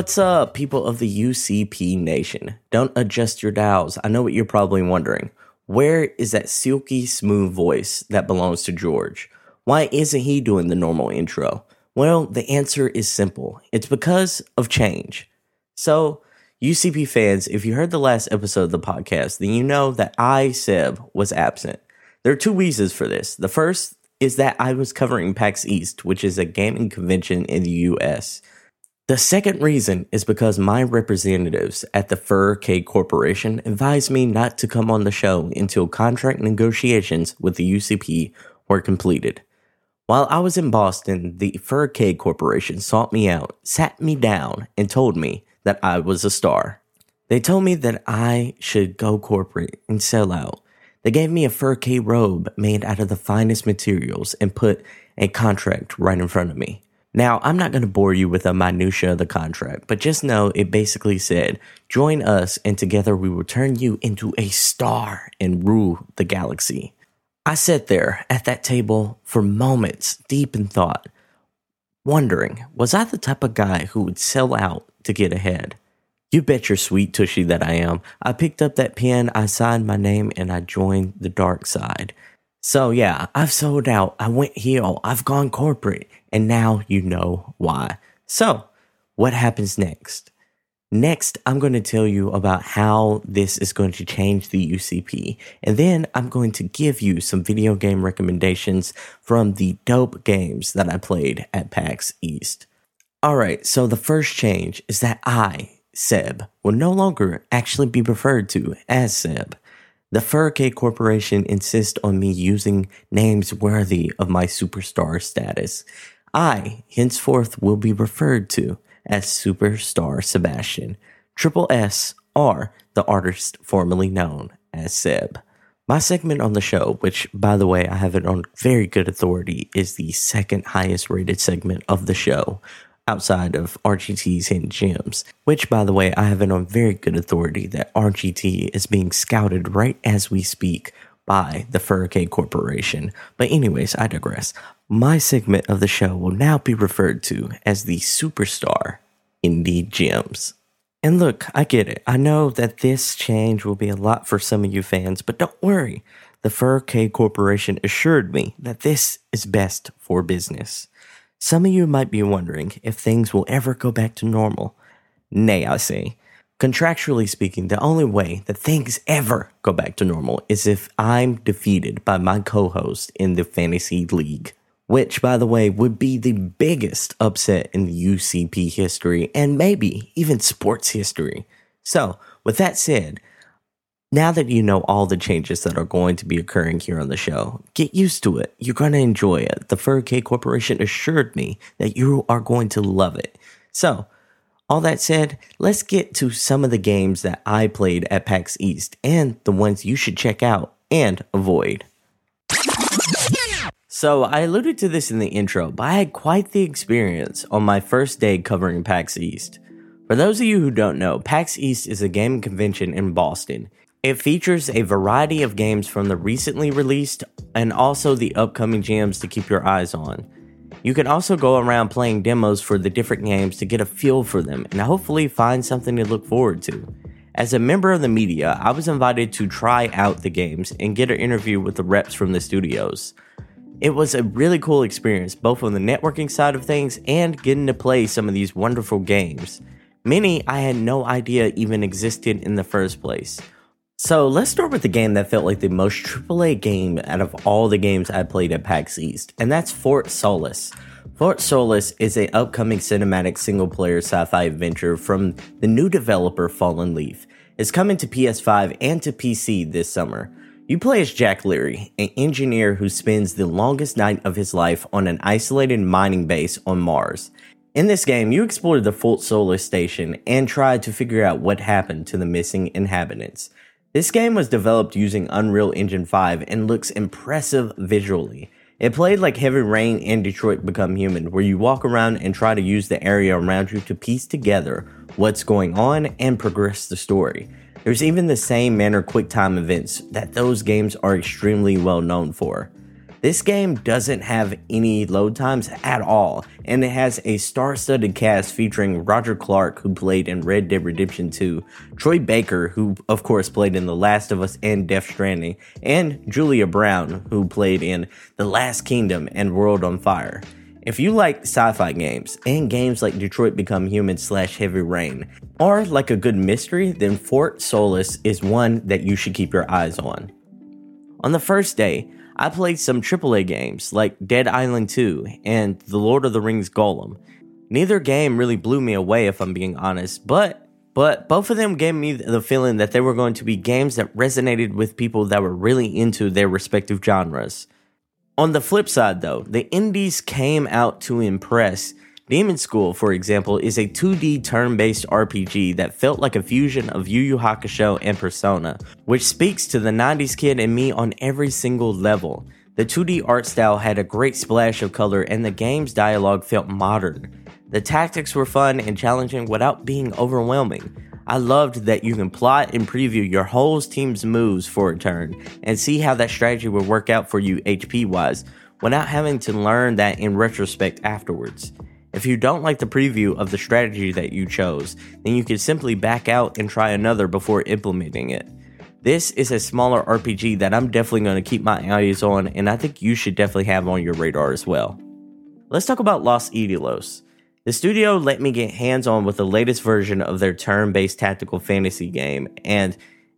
What's up, people of the UCP Nation? Don't adjust your dials. I know what you're probably wondering. Where is that silky smooth voice that belongs to George? Why isn't he doing the normal intro? Well, the answer is simple it's because of change. So, UCP fans, if you heard the last episode of the podcast, then you know that I, Seb, was absent. There are two reasons for this. The first is that I was covering PAX East, which is a gaming convention in the US. The second reason is because my representatives at the Fur Furcade Corporation advised me not to come on the show until contract negotiations with the UCP were completed. While I was in Boston, the Fur Furcade Corporation sought me out, sat me down, and told me that I was a star. They told me that I should go corporate and sell out. They gave me a Fur Furcade robe made out of the finest materials and put a contract right in front of me. Now, I'm not going to bore you with the minutia of the contract, but just know it basically said, join us and together we will turn you into a star and rule the galaxy. I sat there at that table for moments deep in thought, wondering, was I the type of guy who would sell out to get ahead? You bet your sweet tushy that I am. I picked up that pen, I signed my name, and I joined the dark side. So yeah, I've sold out. I went heel. I've gone corporate. And now you know why. So, what happens next? Next, I'm going to tell you about how this is going to change the UCP. And then I'm going to give you some video game recommendations from the dope games that I played at PAX East. All right, so the first change is that I, Seb, will no longer actually be referred to as Seb. The Furcade Corporation insists on me using names worthy of my superstar status. I, henceforth, will be referred to as Superstar Sebastian. Triple S are the artist formerly known as Seb. My segment on the show, which by the way I have it on very good authority, is the second highest rated segment of the show outside of RGT's Hidden Gems, which, by the way, I have it on very good authority that RGT is being scouted right as we speak by the Furcade Corporation. But, anyways, I digress. My segment of the show will now be referred to as the Superstar Indie Gems. And look, I get it. I know that this change will be a lot for some of you fans, but don't worry. The Furcade Corporation assured me that this is best for business. Some of you might be wondering if things will ever go back to normal. Nay, I say. Contractually speaking, the only way that things ever go back to normal is if I'm defeated by my co host in the fantasy league, which, by the way, would be the biggest upset in UCP history and maybe even sports history. So, with that said, now that you know all the changes that are going to be occurring here on the show, get used to it. You're going to enjoy it. The Furcade Corporation assured me that you are going to love it. So, all that said, let's get to some of the games that I played at PAX East and the ones you should check out and avoid. So, I alluded to this in the intro, but I had quite the experience on my first day covering PAX East. For those of you who don't know, PAX East is a gaming convention in Boston. It features a variety of games from the recently released and also the upcoming jams to keep your eyes on. You can also go around playing demos for the different games to get a feel for them and hopefully find something to look forward to. As a member of the media, I was invited to try out the games and get an interview with the reps from the studios. It was a really cool experience, both on the networking side of things and getting to play some of these wonderful games. Many I had no idea even existed in the first place. So let's start with the game that felt like the most AAA game out of all the games I played at PAX East, and that's Fort Solis. Fort Solis is an upcoming cinematic single-player sci-fi adventure from the new developer Fallen Leaf. It's coming to PS5 and to PC this summer. You play as Jack Leary, an engineer who spends the longest night of his life on an isolated mining base on Mars. In this game, you explore the Fort Solis station and try to figure out what happened to the missing inhabitants. This game was developed using Unreal Engine 5 and looks impressive visually. It played like Heavy Rain and Detroit Become Human, where you walk around and try to use the area around you to piece together what's going on and progress the story. There's even the same manner quick time events that those games are extremely well known for. This game doesn't have any load times at all, and it has a star studded cast featuring Roger Clark, who played in Red Dead Redemption 2, Troy Baker, who of course played in The Last of Us and Death Stranding, and Julia Brown, who played in The Last Kingdom and World on Fire. If you like sci fi games and games like Detroit Become Human slash Heavy Rain, or like a good mystery, then Fort Solis is one that you should keep your eyes on. On the first day, I played some AAA games like Dead Island 2 and The Lord of the Rings Gollum. Neither game really blew me away if I'm being honest, but but both of them gave me the feeling that they were going to be games that resonated with people that were really into their respective genres. On the flip side though, the indies came out to impress Demon School, for example, is a 2D turn based RPG that felt like a fusion of Yu Yu Hakusho and Persona, which speaks to the 90s kid in me on every single level. The 2D art style had a great splash of color, and the game's dialogue felt modern. The tactics were fun and challenging without being overwhelming. I loved that you can plot and preview your whole team's moves for a turn and see how that strategy would work out for you HP wise without having to learn that in retrospect afterwards. If you don't like the preview of the strategy that you chose, then you can simply back out and try another before implementing it. This is a smaller RPG that I'm definitely going to keep my eyes on, and I think you should definitely have on your radar as well. Let's talk about Lost Eidolons. The studio let me get hands on with the latest version of their turn based tactical fantasy game, and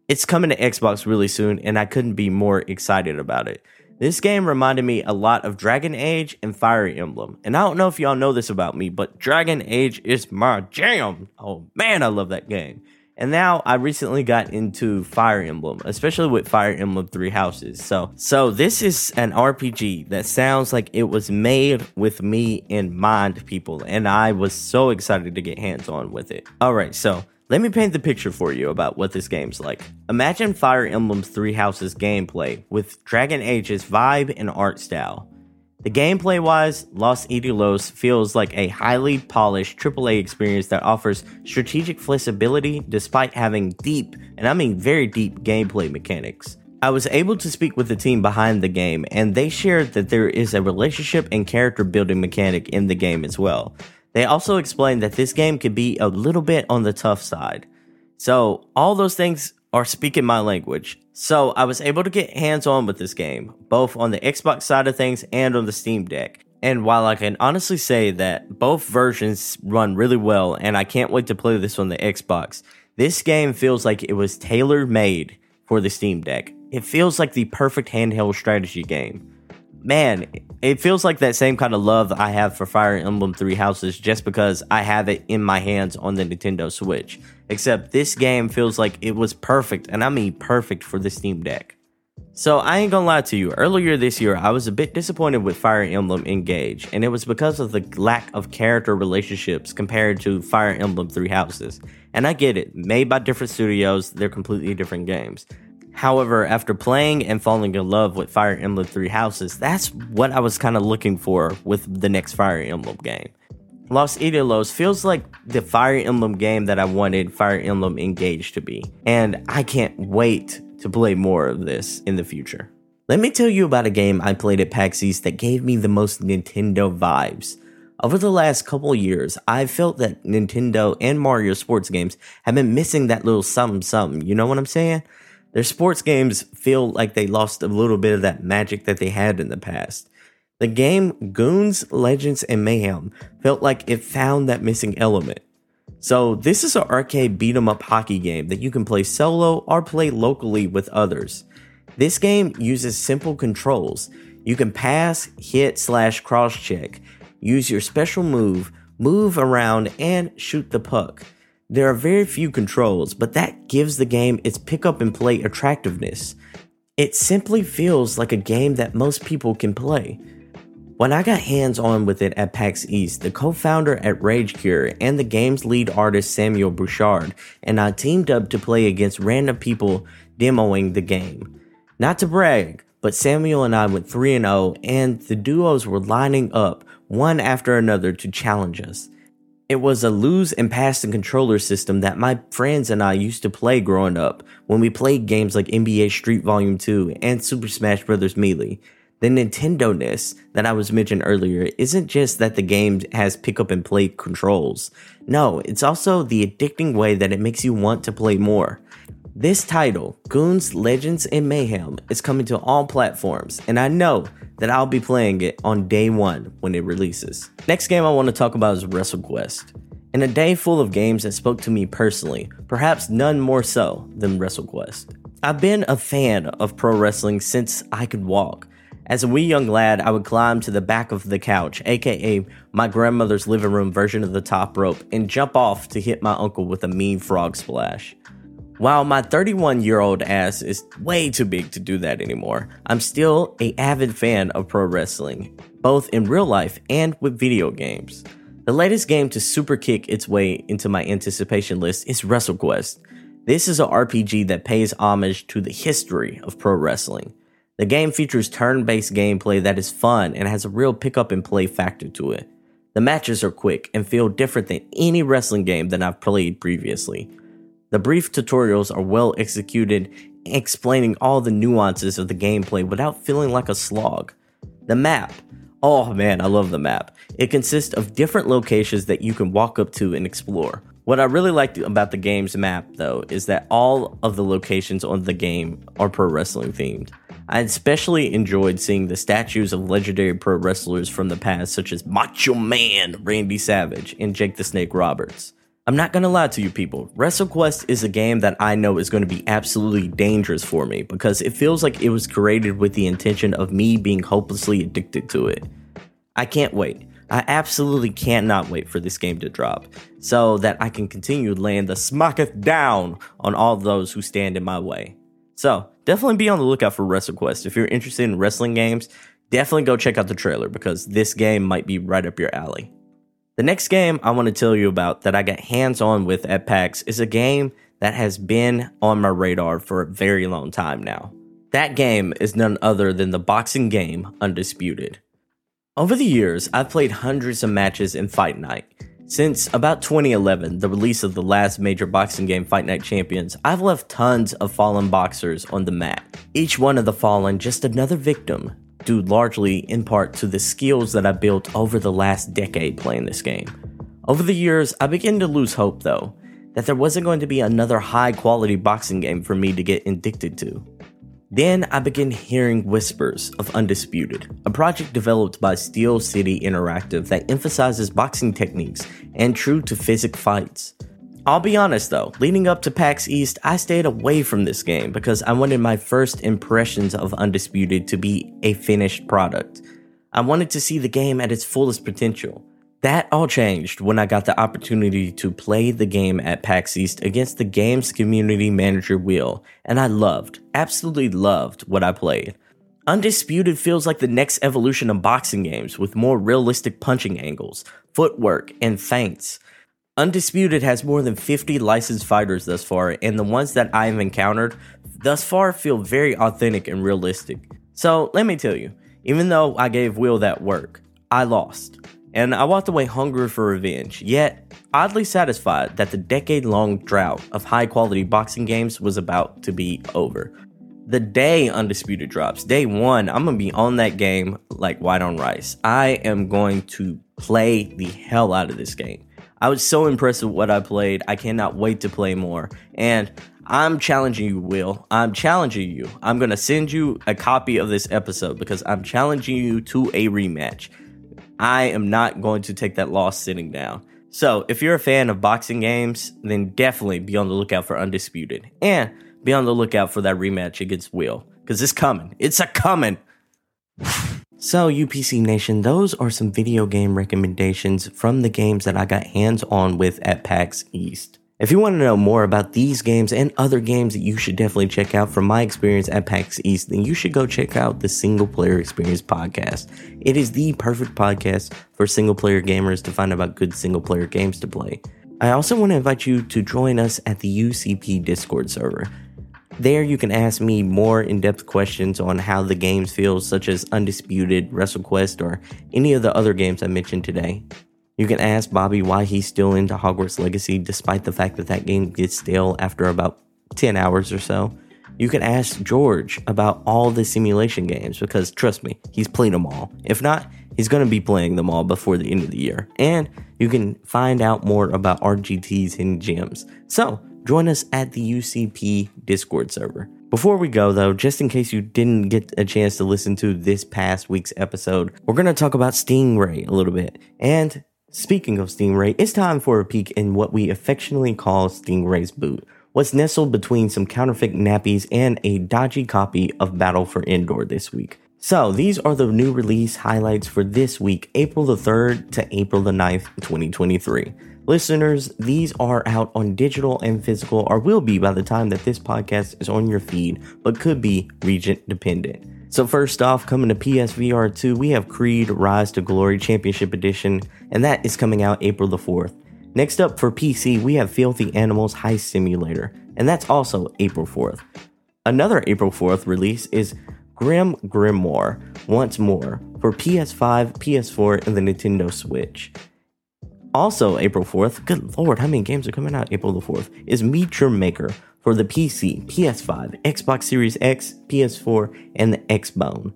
it's coming to Xbox really soon, and I couldn't be more excited about it. This game reminded me a lot of Dragon Age and Fire Emblem. And I don't know if y'all know this about me, but Dragon Age is my jam. Oh man, I love that game. And now I recently got into Fire Emblem, especially with Fire Emblem Three Houses. So, so this is an RPG that sounds like it was made with me in mind, people, and I was so excited to get hands on with it. All right, so let me paint the picture for you about what this game's like. Imagine Fire Emblem's Three Houses gameplay with Dragon Age's vibe and art style. The gameplay wise, Lost Eidolons feels like a highly polished AAA experience that offers strategic flexibility despite having deep, and I mean very deep, gameplay mechanics. I was able to speak with the team behind the game, and they shared that there is a relationship and character building mechanic in the game as well. They also explained that this game could be a little bit on the tough side. So, all those things are speaking my language. So, I was able to get hands on with this game, both on the Xbox side of things and on the Steam Deck. And while I can honestly say that both versions run really well, and I can't wait to play this on the Xbox, this game feels like it was tailor made for the Steam Deck. It feels like the perfect handheld strategy game man, it feels like that same kind of love I have for Fire Emblem Three Houses just because I have it in my hands on the Nintendo Switch. Except this game feels like it was perfect, and I mean perfect for the Steam Deck. So I ain't gonna lie to you, earlier this year I was a bit disappointed with Fire Emblem Engage, and it was because of the lack of character relationships compared to Fire Emblem Three Houses. And I get it, made by different studios, they're completely different games. However, after playing and falling in love with Fire Emblem Three Houses, that's what I was kind of looking for with the next Fire Emblem game. Lost Eidolons feels like the Fire Emblem game that I wanted Fire Emblem Engage to be, and I can't wait to play more of this in the future. Let me tell you about a game I played at PAX East that gave me the most Nintendo vibes. Over the last couple years, I've felt that Nintendo and Mario sports games have been missing that little something something, you know what I'm saying? Their sports games feel like they lost a little bit of that magic that they had in the past. The game Goons, Legends, and Mayhem felt like it found that missing element. So, this is an arcade beat 'em up hockey game that you can play solo or play locally with others. This game uses simple controls. You can pass, hit, slash, cross check, use your special move, move around, and shoot the puck. There are very few controls, but that gives the game its pick up and play attractiveness. It simply feels like a game that most people can play. When I got hands on with it at PAX East, the co founder at Rage Cure and the game's lead artist Samuel Bouchard and I teamed up to play against random people demoing the game. Not to brag, but Samuel and I went 3 0, and the duos were lining up one after another to challenge us. It was a lose and pass the controller system that my friends and I used to play growing up when we played games like NBA Street Volume 2 and Super Smash Bros. Melee. The Nintendo ness that I was mentioning earlier isn't just that the game has pick up and play controls. No, it's also the addicting way that it makes you want to play more. This title, Goons, Legends, and Mayhem, is coming to all platforms, and I know that I'll be playing it on day one when it releases. Next game I want to talk about is WrestleQuest. In a day full of games that spoke to me personally, perhaps none more so than WrestleQuest. I've been a fan of pro wrestling since I could walk. As a wee young lad, I would climb to the back of the couch, aka my grandmother's living room version of the top rope, and jump off to hit my uncle with a mean frog splash. While my 31 year old ass is way too big to do that anymore, I'm still a avid fan of pro wrestling, both in real life and with video games. The latest game to super kick its way into my anticipation list is WrestleQuest. This is a RPG that pays homage to the history of pro wrestling. The game features turn based gameplay that is fun and has a real pick up and play factor to it. The matches are quick and feel different than any wrestling game that I've played previously. The brief tutorials are well executed, explaining all the nuances of the gameplay without feeling like a slog. The map. Oh man, I love the map. It consists of different locations that you can walk up to and explore. What I really liked about the game's map, though, is that all of the locations on the game are pro wrestling themed. I especially enjoyed seeing the statues of legendary pro wrestlers from the past, such as Macho Man Randy Savage and Jake the Snake Roberts. I'm not gonna lie to you people, WrestleQuest is a game that I know is gonna be absolutely dangerous for me because it feels like it was created with the intention of me being hopelessly addicted to it. I can't wait. I absolutely cannot wait for this game to drop so that I can continue laying the smacketh down on all those who stand in my way. So, definitely be on the lookout for WrestleQuest. If you're interested in wrestling games, definitely go check out the trailer because this game might be right up your alley. The next game I want to tell you about that I got hands on with at PAX is a game that has been on my radar for a very long time now. That game is none other than the boxing game Undisputed. Over the years, I've played hundreds of matches in Fight Night. Since about 2011, the release of the last major boxing game, Fight Night Champions, I've left tons of fallen boxers on the mat. Each one of the fallen just another victim due largely in part to the skills that I built over the last decade playing this game. Over the years, I began to lose hope though, that there wasn't going to be another high quality boxing game for me to get addicted to. Then I began hearing whispers of Undisputed, a project developed by Steel City Interactive that emphasizes boxing techniques and true to physic fights. I'll be honest though, leading up to PAX East, I stayed away from this game because I wanted my first impressions of Undisputed to be a finished product. I wanted to see the game at its fullest potential. That all changed when I got the opportunity to play the game at PAX East against the game's community manager Will, and I loved, absolutely loved what I played. Undisputed feels like the next evolution of boxing games with more realistic punching angles, footwork, and feints. Undisputed has more than 50 licensed fighters thus far, and the ones that I've encountered thus far feel very authentic and realistic. So let me tell you, even though I gave Will that work, I lost. And I walked away hungry for revenge, yet oddly satisfied that the decade long drought of high quality boxing games was about to be over. The day Undisputed drops, day one, I'm gonna be on that game like white on rice. I am going to play the hell out of this game. I was so impressed with what I played. I cannot wait to play more. And I'm challenging you, Will. I'm challenging you. I'm going to send you a copy of this episode because I'm challenging you to a rematch. I am not going to take that loss sitting down. So, if you're a fan of boxing games, then definitely be on the lookout for Undisputed. And be on the lookout for that rematch against Will. Because it's coming. It's a coming. So, UPC Nation, those are some video game recommendations from the games that I got hands on with at PAX East. If you want to know more about these games and other games that you should definitely check out from my experience at PAX East, then you should go check out the Single Player Experience podcast. It is the perfect podcast for single player gamers to find about good single player games to play. I also want to invite you to join us at the UCP Discord server. There, you can ask me more in depth questions on how the games feel, such as Undisputed, WrestleQuest, or any of the other games I mentioned today. You can ask Bobby why he's still into Hogwarts Legacy despite the fact that that game gets stale after about 10 hours or so. you can ask George about all the simulation games because trust me, he's played them all. If not, he's going to be playing them all before the end of the year. And you can find out more about RGT's hidden gems. So, join us at the UCP Discord server. Before we go, though, just in case you didn't get a chance to listen to this past week's episode, we're going to talk about Stingray a little bit. And speaking of Stingray, it's time for a peek in what we affectionately call Stingray's boot. What's nestled between some counterfeit nappies and a dodgy copy of Battle for Endor this week. So, these are the new release highlights for this week, April the 3rd to April the 9th, 2023. Listeners, these are out on digital and physical, or will be by the time that this podcast is on your feed, but could be region dependent. So, first off, coming to PSVR 2, we have Creed Rise to Glory Championship Edition, and that is coming out April the 4th. Next up for PC, we have Filthy Animals Heist Simulator, and that's also April 4th. Another April 4th release is Grim Grimoire Once More for PS5, PS4, and the Nintendo Switch. Also, April 4th, good lord, how many games are coming out April the 4th? Is Meet Your Maker for the PC, PS5, Xbox Series X, PS4, and the Xbone.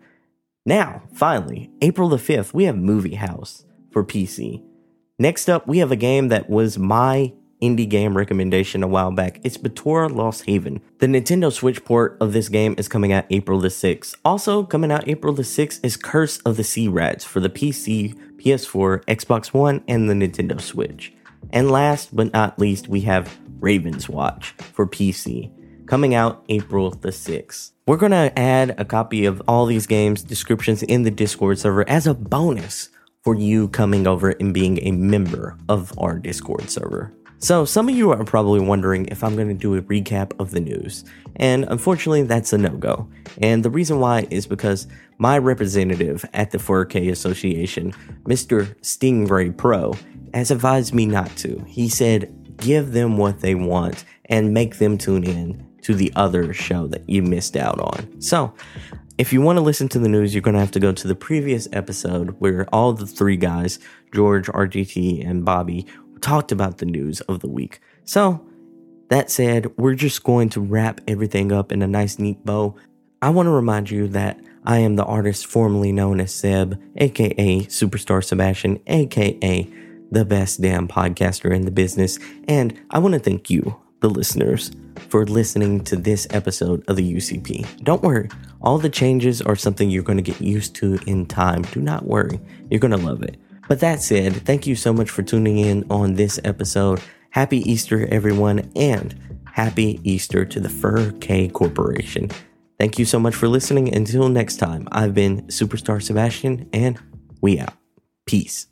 Now, finally, April the 5th, we have Movie House for PC. Next up, we have a game that was my indie game recommendation a while back. It's Batora Lost Haven. The Nintendo Switch port of this game is coming out April the 6th. Also, coming out April the 6th is Curse of the Sea Rats for the PC, PS4, Xbox One, and the Nintendo Switch. And last but not least, we have Ravenswatch for PC, coming out April the 6th. We're to add a copy of all these games descriptions in the Discord server as a bonus for you coming over and being a member of our Discord server. So, some of you are probably wondering if I'm going to do a recap of the news, and unfortunately, that's a no go. And the reason why is because my representative at the 4K Association, Mr. Stingray Pro, has advised me not to. He said, give them what they want and make them tune in to the other show that you missed out on. So, if you want to listen to the news, you're going to have to go to the previous episode where all the three guys, George, RGT, and Bobby, talked about the news of the week. So, that said, we're just going to wrap everything up in a nice, neat bow. I want to remind you that I am the artist formerly known as Seb, aka Superstar Sebastian, aka the best damn podcaster in the business. And I want to thank you, the listeners, for listening to this episode of the UCP. Don't worry, all the changes are something you're going to get used to in time. Do not worry, you're going to love it. But that said, thank you so much for tuning in on this episode. Happy Easter, everyone, and happy Easter to the Fur K Corporation. Thank you so much for listening. Until next time, I've been Superstar Sebastian, and we out. Peace.